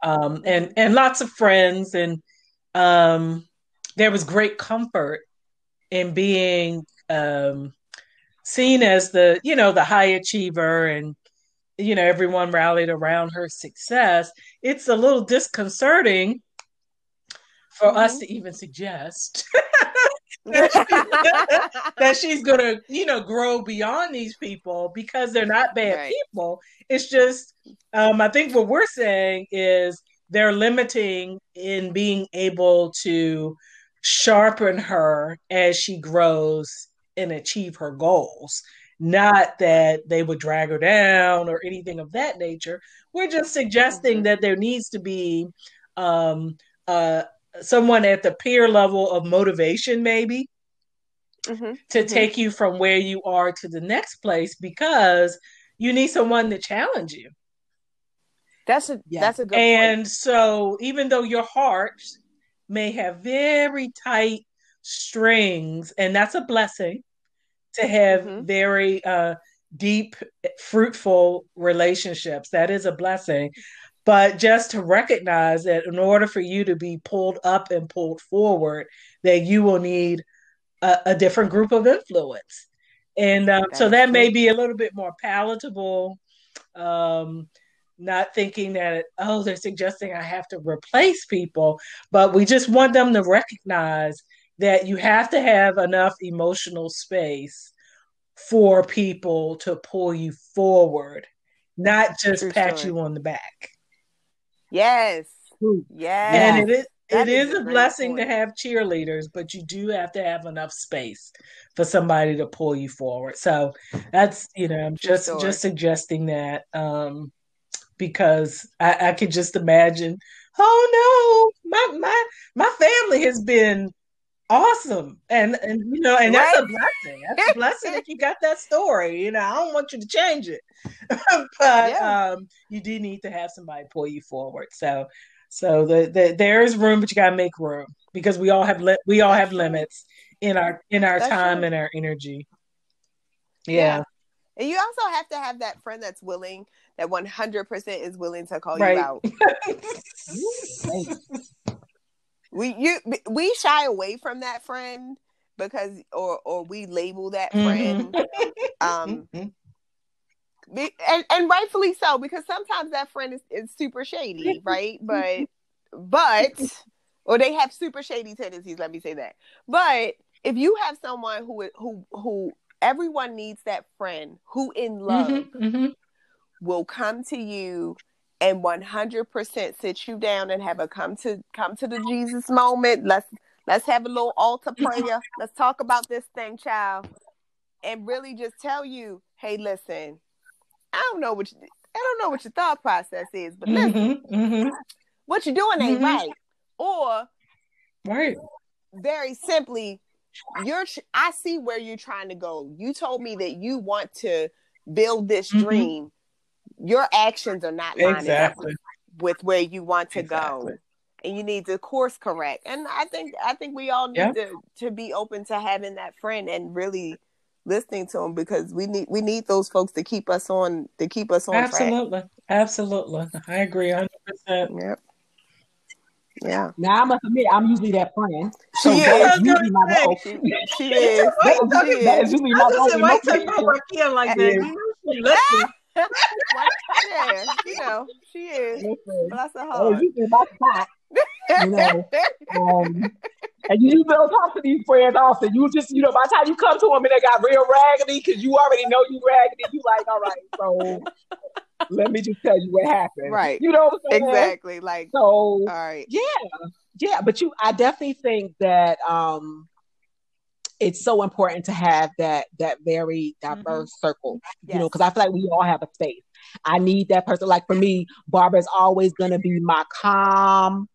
um, and, and lots of friends. And um, there was great comfort in being um, seen as the, you know, the high achiever and, you know, everyone rallied around her success. It's a little disconcerting for us to even suggest [laughs] [laughs] that she's gonna, you know, grow beyond these people because they're not bad Right. people. It's just, um, I think what we're saying is they're limiting in being able to sharpen her as she grows and achieve her goals. Not that they would drag her down or anything of that nature. We're just suggesting Mhm. that there needs to be um, uh, someone at the peer level of motivation, maybe, Mhm. to Mhm. take you from where you are to the next place because you need someone to challenge you. that's a Yeah. that's a good point And so, even though your heart may have very tight strings, and that's a blessing to have Mhm. very uh, deep, fruitful relationships, that is a blessing. But just to recognize that in order for you to be pulled up and pulled forward, that you will need a, a different group of influence. And um, so that may be a little bit more palatable. Um, not thinking that, oh, they're suggesting I have to replace people, but we just want them to recognize that you have to have enough emotional space for people to pull you forward, not just True pat story. you on the back. Yes yes And it is That it is is a blessing to have cheerleaders, but you do have to have enough space for somebody to pull you forward. So that's you know, I'm just story. just suggesting that um because I, I could just imagine, oh no, my my my family has been awesome. And and you know, and that's a blessing. That's a [laughs] blessing if you got that story. You know, I don't want you to change it. [laughs] but Yeah. um you do need to have somebody pull you forward. So so the, the there is room, but you gotta make room because we all have li- we all have limits in our in our That's time true. and our energy. Yeah. Yeah. And you also have to have that friend that's willing, that 100% is willing to call Right. you out. [laughs] we you we shy away from that friend because or or we label that friend. [laughs] Um Mhm. be- and, and rightfully so because sometimes that friend is, is super shady right? But but or they have super shady tendencies let me say that. But if you have someone who who who everyone needs that friend who in love Mhm, mhm. will come to you and 100% sit you down and have a come to come to the Jesus moment. Let's let's have a little altar [laughs] prayer. let's talk about this thing, child. And really just tell you, "Hey, listen. I don't know what you, I don't know what your thought process is, but listen, Mhm, mhm. what you're doing ain't Mhm. right." Or Right. very simply, you're I see where you're trying to go. You told me that you want to build this Mhm. dream. Your actions are not lining Exactly. up with where you want to Exactly. go. And you need to course correct. And I think I think we all need Yep. to to be open to having that friend and really listening to them because we need we need those folks to keep us on to keep us on track. Absolutely. Absolutely. I agree 100%. Yep. Yeah. Now I must admit, I'm usually that friend. She So that is. is usually my goal. She, she is. Why you She talking- That is. is usually I my just goal. why you most talking about Rakia like that? You know, she listening. [laughs] yeah, you know, she is. Listen, Bless her heart. usually my spot. you know. Um, and you don't talk to these friends often. You just, you know, by the time you come to them and they got real raggedy, because you already know you raggedy, you like, all right, so let me just tell you what happened. Right. You know what I'm exactly. Like, So all right. yeah, yeah, but you, I definitely think that um, it's so important to have that that very mm-hmm. diverse circle. You know, because I feel like we all have a space. I need that person. Like for me, Barbara's always gonna be my calm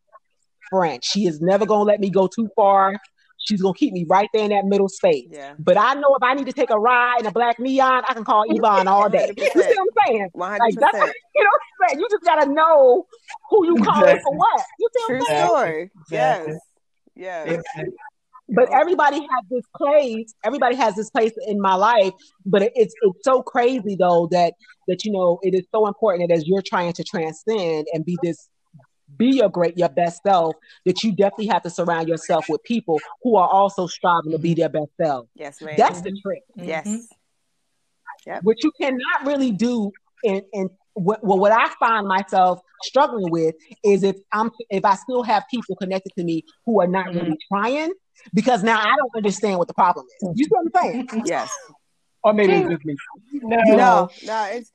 friend. She is never gonna let me go too far. She's gonna keep me right there in that middle space. Yeah. But I know if I need to take a ride in a black neon, I can call Yvonne all [laughs] day. You see what I'm saying? One Like hundred that's percent. you know what I'm saying. You just gotta know who you calling Exactly. for what. You see what True I'm saying? story. Exactly. Yes. Yes. But everybody has this place. Everybody has this place in my life. But it- it's it's so crazy though that that you know it is so important that as you're trying to transcend and be this be your great your best self that you definitely have to surround yourself with people who are also striving to be their best self. Yes, ma'am. That's the trick. yes. Mhm. What you cannot really do and and what, well, what I find myself struggling with is if I'm if I still have people connected to me who are not really trying because now I don't understand what the problem is. You see what I'm saying? [laughs] Yes. Or maybe it's just me. No. No, no, it's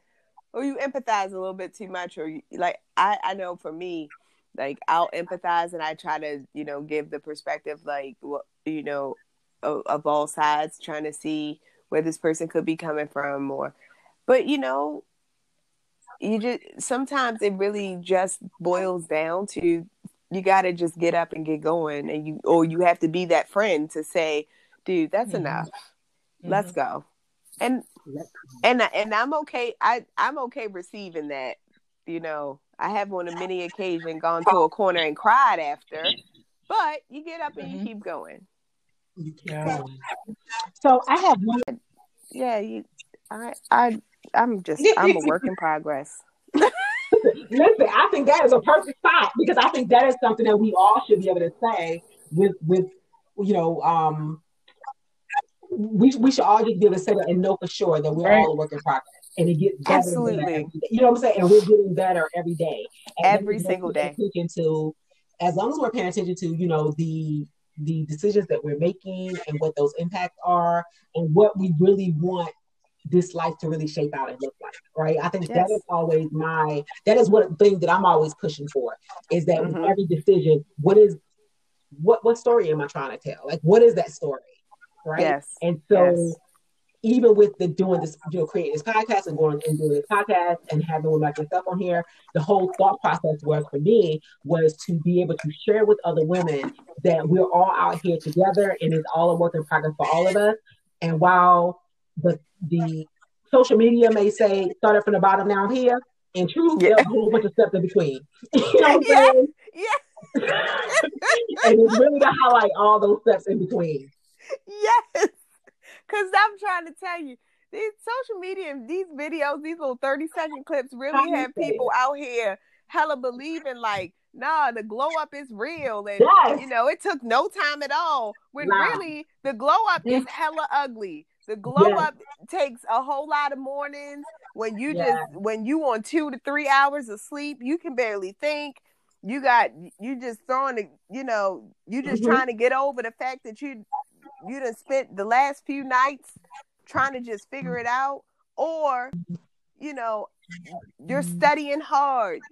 or you empathize a little bit too much, or you, like I, I know for me, like I'll empathize and I try to, you know, give the perspective, like what you know, of, of all sides, trying to see where this person could be coming from, or, but you know, you just sometimes it really just boils down to you got to just get up and get going, and you or you have to be that friend to say, dude, that's Mhm. enough, let's Mm-hmm. go, and and and I'm okay. I I'm okay receiving that. You know, I have on a many occasion gone to a corner and cried after, but you get up and you Mhm. keep going. Yeah. So I have one. Yeah, you. I I I'm just I'm a work in progress. [laughs] Listen, I think that is a perfect spot because I think that is something that we all should be able to say with with you know um we we should all just be able to say that and know for sure that we're Right. all a work in progress and it gets better Absolutely. You know what I'm saying? And we're getting better every day. And Every single day. Attention to as long as we're paying attention to you know the the decisions that we're making and what those impacts are and what we really want this life to really shape out and look like, right? I think that Yes. is always my that is what thing that I'm always pushing for is that with Mhm. every decision, what is what what story am I trying to tell? Like what is that story? Right. Yes. And so Yes. even with the doing this, you know, creating this podcast and going and doing this podcast and having women like yourself on here, the whole thought process was for me was to be able to share with other women that we're all out here together and it's all a work in progress for all of us. And while the the social media may say start it from the bottom down here, and truth, Yeah. there's a whole bunch of steps in between. [laughs] you know what I'm Yeah. saying? Yeah. [laughs] and it's really to highlight all those steps in between. Yes. Cause I'm trying to tell you, these social media, these videos, these little 30 second clips really have people out here hella believing like, nah, the glow up is real. And, Yes. you know, it took no time at all. When Nah. really the glow up is hella ugly. The glow Yes. up takes a whole lot of mornings when you Yes. just, when you on two to three hours of sleep, you can barely think. You got, you just throwing the, you know, you just Mhm. trying to get over the fact that you, you done spent the last few nights trying to just figure it out or you know you're studying hard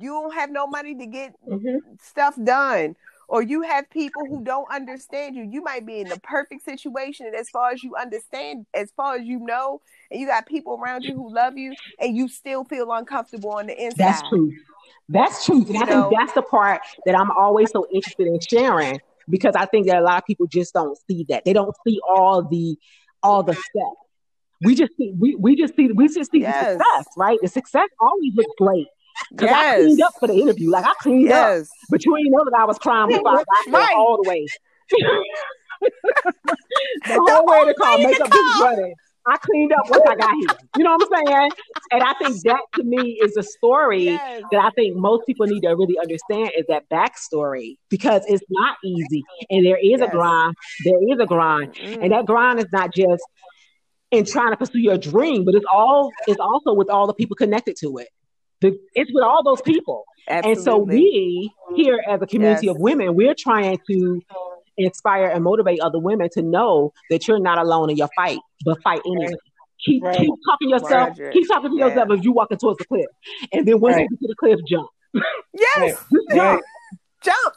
you don't have no money to get Mhm. stuff done or you have people who don't understand you you might be in the perfect situation and as far as you understand as far as you know and you got people around you who love you and you still feel uncomfortable on the inside That's true. That's true. And You I know? think that's the part that I'm always so interested in sharing because I think that a lot of people just don't see that. They don't see all the all the steps. We just see we, we just see we just see Yes. the success, right? The success always looks great. Because I cleaned up for the interview. Like I cleaned up. But you ain't know that I was crying before I got there all the way. [laughs] the The whole way to call makeup is running. I cleaned up once I got here. You know what I'm saying? And I think that to me is a story yes that I think most people need to really understand is that backstory because it's not easy and there is Yes. a grind. There is a grind, Mm. and that grind is not just in trying to pursue your dream, but it's all it's also with all the people connected to it. The, it's with all those people. And so we here as a community Yes. of women, we're trying to inspire and motivate other women to know that you're not alone in your fight, but fight anyway. Keep, Right. keep talking yourself, Roger. keep talking to Yeah. yourself as you walking towards the cliff. And then once you get to the cliff, jump. yes jump. jump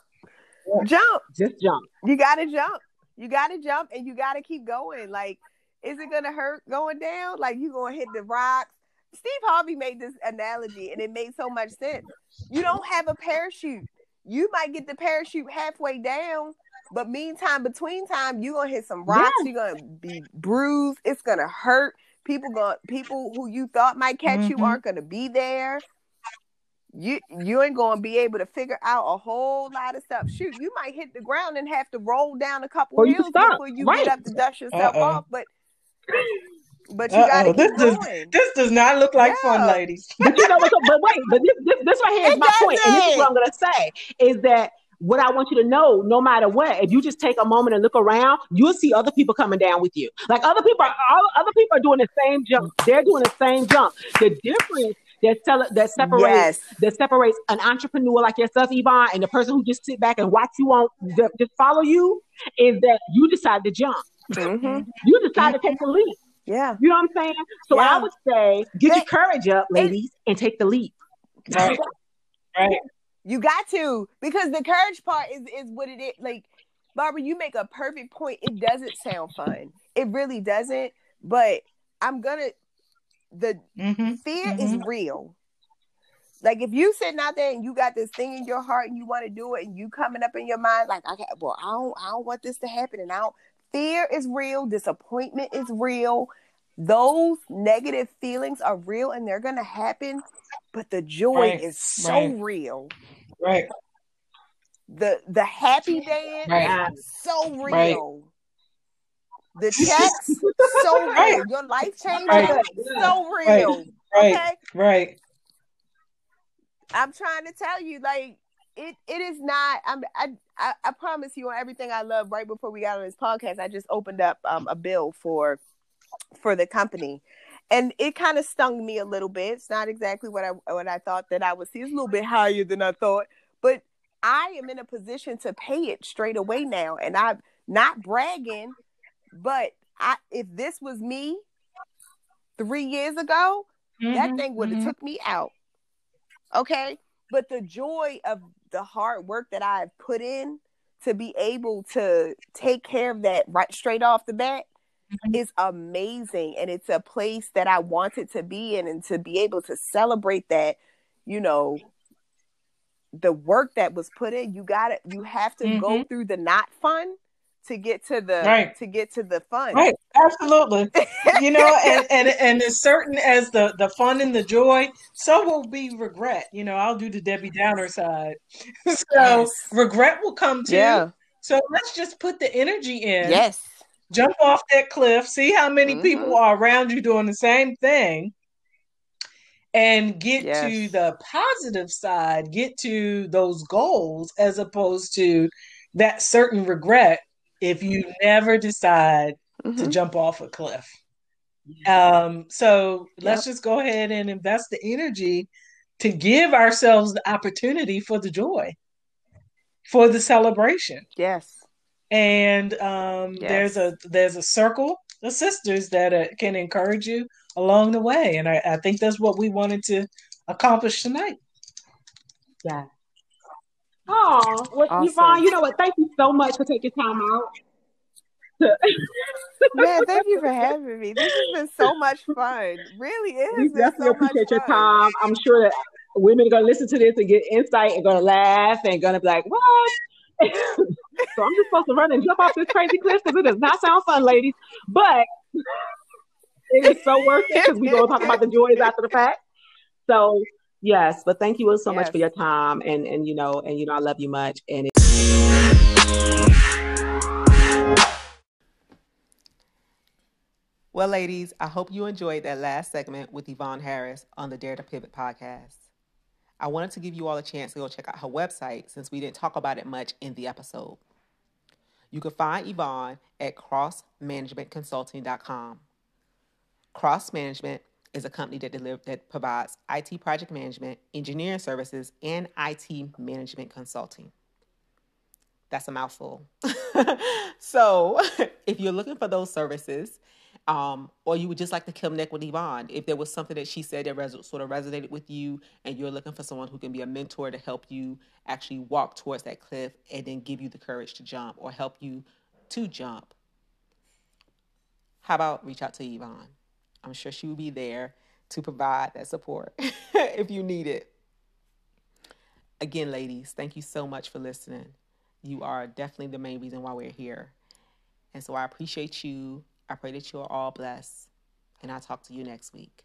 jump Just jump. you gotta jump you gotta jump and you gotta keep going like is it gonna hurt going down like you gonna hit the rocks steve harvey made this analogy and it made so much sense you don't have a parachute you might get the parachute halfway down but meantime between time you're gonna hit some rocks you're gonna be bruised it's gonna hurt people going people who you thought might catch you Mhm. aren't gonna be there you you ain't gonna be able to figure out a whole lot of stuff. Shoot, you might hit the ground and have to roll down a couple Or you hills stop. before you Right. get up to dust yourself Uh-oh. off. But [laughs] but you Uh-oh. gotta This keep does- This does not look like fun, ladies. [laughs] But you know what's up? But wait, but this, this, this right here is It my point, and this is what I'm gonna say is that what I want you to know, no matter what, if you just take a moment and look around, you'll see other people coming down with you. Like other people, are, all other people are doing the same jump. They're doing the same jump. The difference that tell, that separates Yes. that separates an entrepreneur like yourself, Yvonne, and the person who just sit back and watch you on just just follow you is that you decide to jump. hmm You decide to take the leap. Yeah. You know what I'm saying? So Yeah. I would say get your courage up, ladies, and take the leap. Right. Right. You got to because the courage part is is what it is. Like Barbara, you make a perfect point. It doesn't sound fun. It really doesn't. But I'm gonna the Mm-hmm. fear is real. Like if you sitting out there and you got this thing in your heart and you want to do it and you coming up in your mind like I got well I don't I don't want this to happen and I don't fear is real, disappointment is real. Those negative feelings are real and they're gonna happen, but the joy Right, is so right. real. Right. The the happy dance Right. so real. The [laughs] checks so real. Your life changing Right. so real. Right. Okay. Right. I'm trying to tell you, like it. It is not. I'm. I. I, I promise you on everything I love. Right before we got on this podcast, I just opened up um, a bill for for the company, and it kind of stung me a little bit. It's not exactly what I what I thought that I would see. It's a little bit higher than I thought, but I am in a position to pay it straight away now, and I'm not bragging, but I if this was me three years ago, that Mhm, thing would have mhm. took me out. Okay, but the joy of the hard work that I've put in to be able to take care of that right straight off the bat Mhm. is amazing, and it's a place that I wanted to be in, and to be able to celebrate that, you know, the work that was put in. You got to You have to go through the not fun to get to the Right. to get to the fun. Right. Absolutely. [laughs] you know, and, and and as certain as the the fun and the joy, so will be regret. You know, I'll do the Debbie Downer side. [laughs] so Yes. regret will come too. Yeah. So let's just put the energy in Yes. jump off that cliff, see how many mm-hmm. people are around you doing the same thing, and get yes. to the positive side, get to those goals as opposed to that certain regret if you never decide mm-hmm. to jump off a cliff. Um, so let's yep. just go ahead and invest the energy to give ourselves the opportunity for the joy, for the celebration. Yes. And um, yes. there's a there's a circle of sisters that uh, can encourage you along the way, and I, I think that's what we wanted to accomplish tonight. Yeah. Oh, well, awesome. Yvonne, you know what? Thank you so much for taking time out Man, thank you for having me. This has been so much fun. Really [laughs] is. We definitely so appreciate your time. I'm sure that women are gonna listen to this and get insight and gonna laugh and gonna be like, "What?" [laughs] so I'm just supposed to run and jump off this crazy cliff because it does not sound fun, ladies. But it is so worth it because we go talk about the joys after the fact. So yes, but thank you all so yes. much for your time and and you know and you know I love you much and. It- Well, ladies, I hope you enjoyed that last segment with Yvonne Harris on the Dare to Pivot podcast. I wanted to give you all a chance to go check out her website since we didn't talk about it much in the episode. You can find Yvonne at crossmanagementconsulting.com. Cross Management is a company that deliver, that provides IT project management, engineering services, and IT management consulting. That's a mouthful. [laughs] so, [laughs] if you're looking for those services, um, or you would just like to connect with Yvonne. If there was something that she said that res- sort of resonated with you, and you're looking for someone who can be a mentor to help you actually walk towards that cliff and then give you the courage to jump or help you to jump, how about reach out to Yvonne? I'm sure she will be there to provide that support [laughs] if you need it. Again, ladies, thank you so much for listening. You are definitely the main reason why we're here. And so I appreciate you I pray that you are all blessed, and I'll talk to you next week.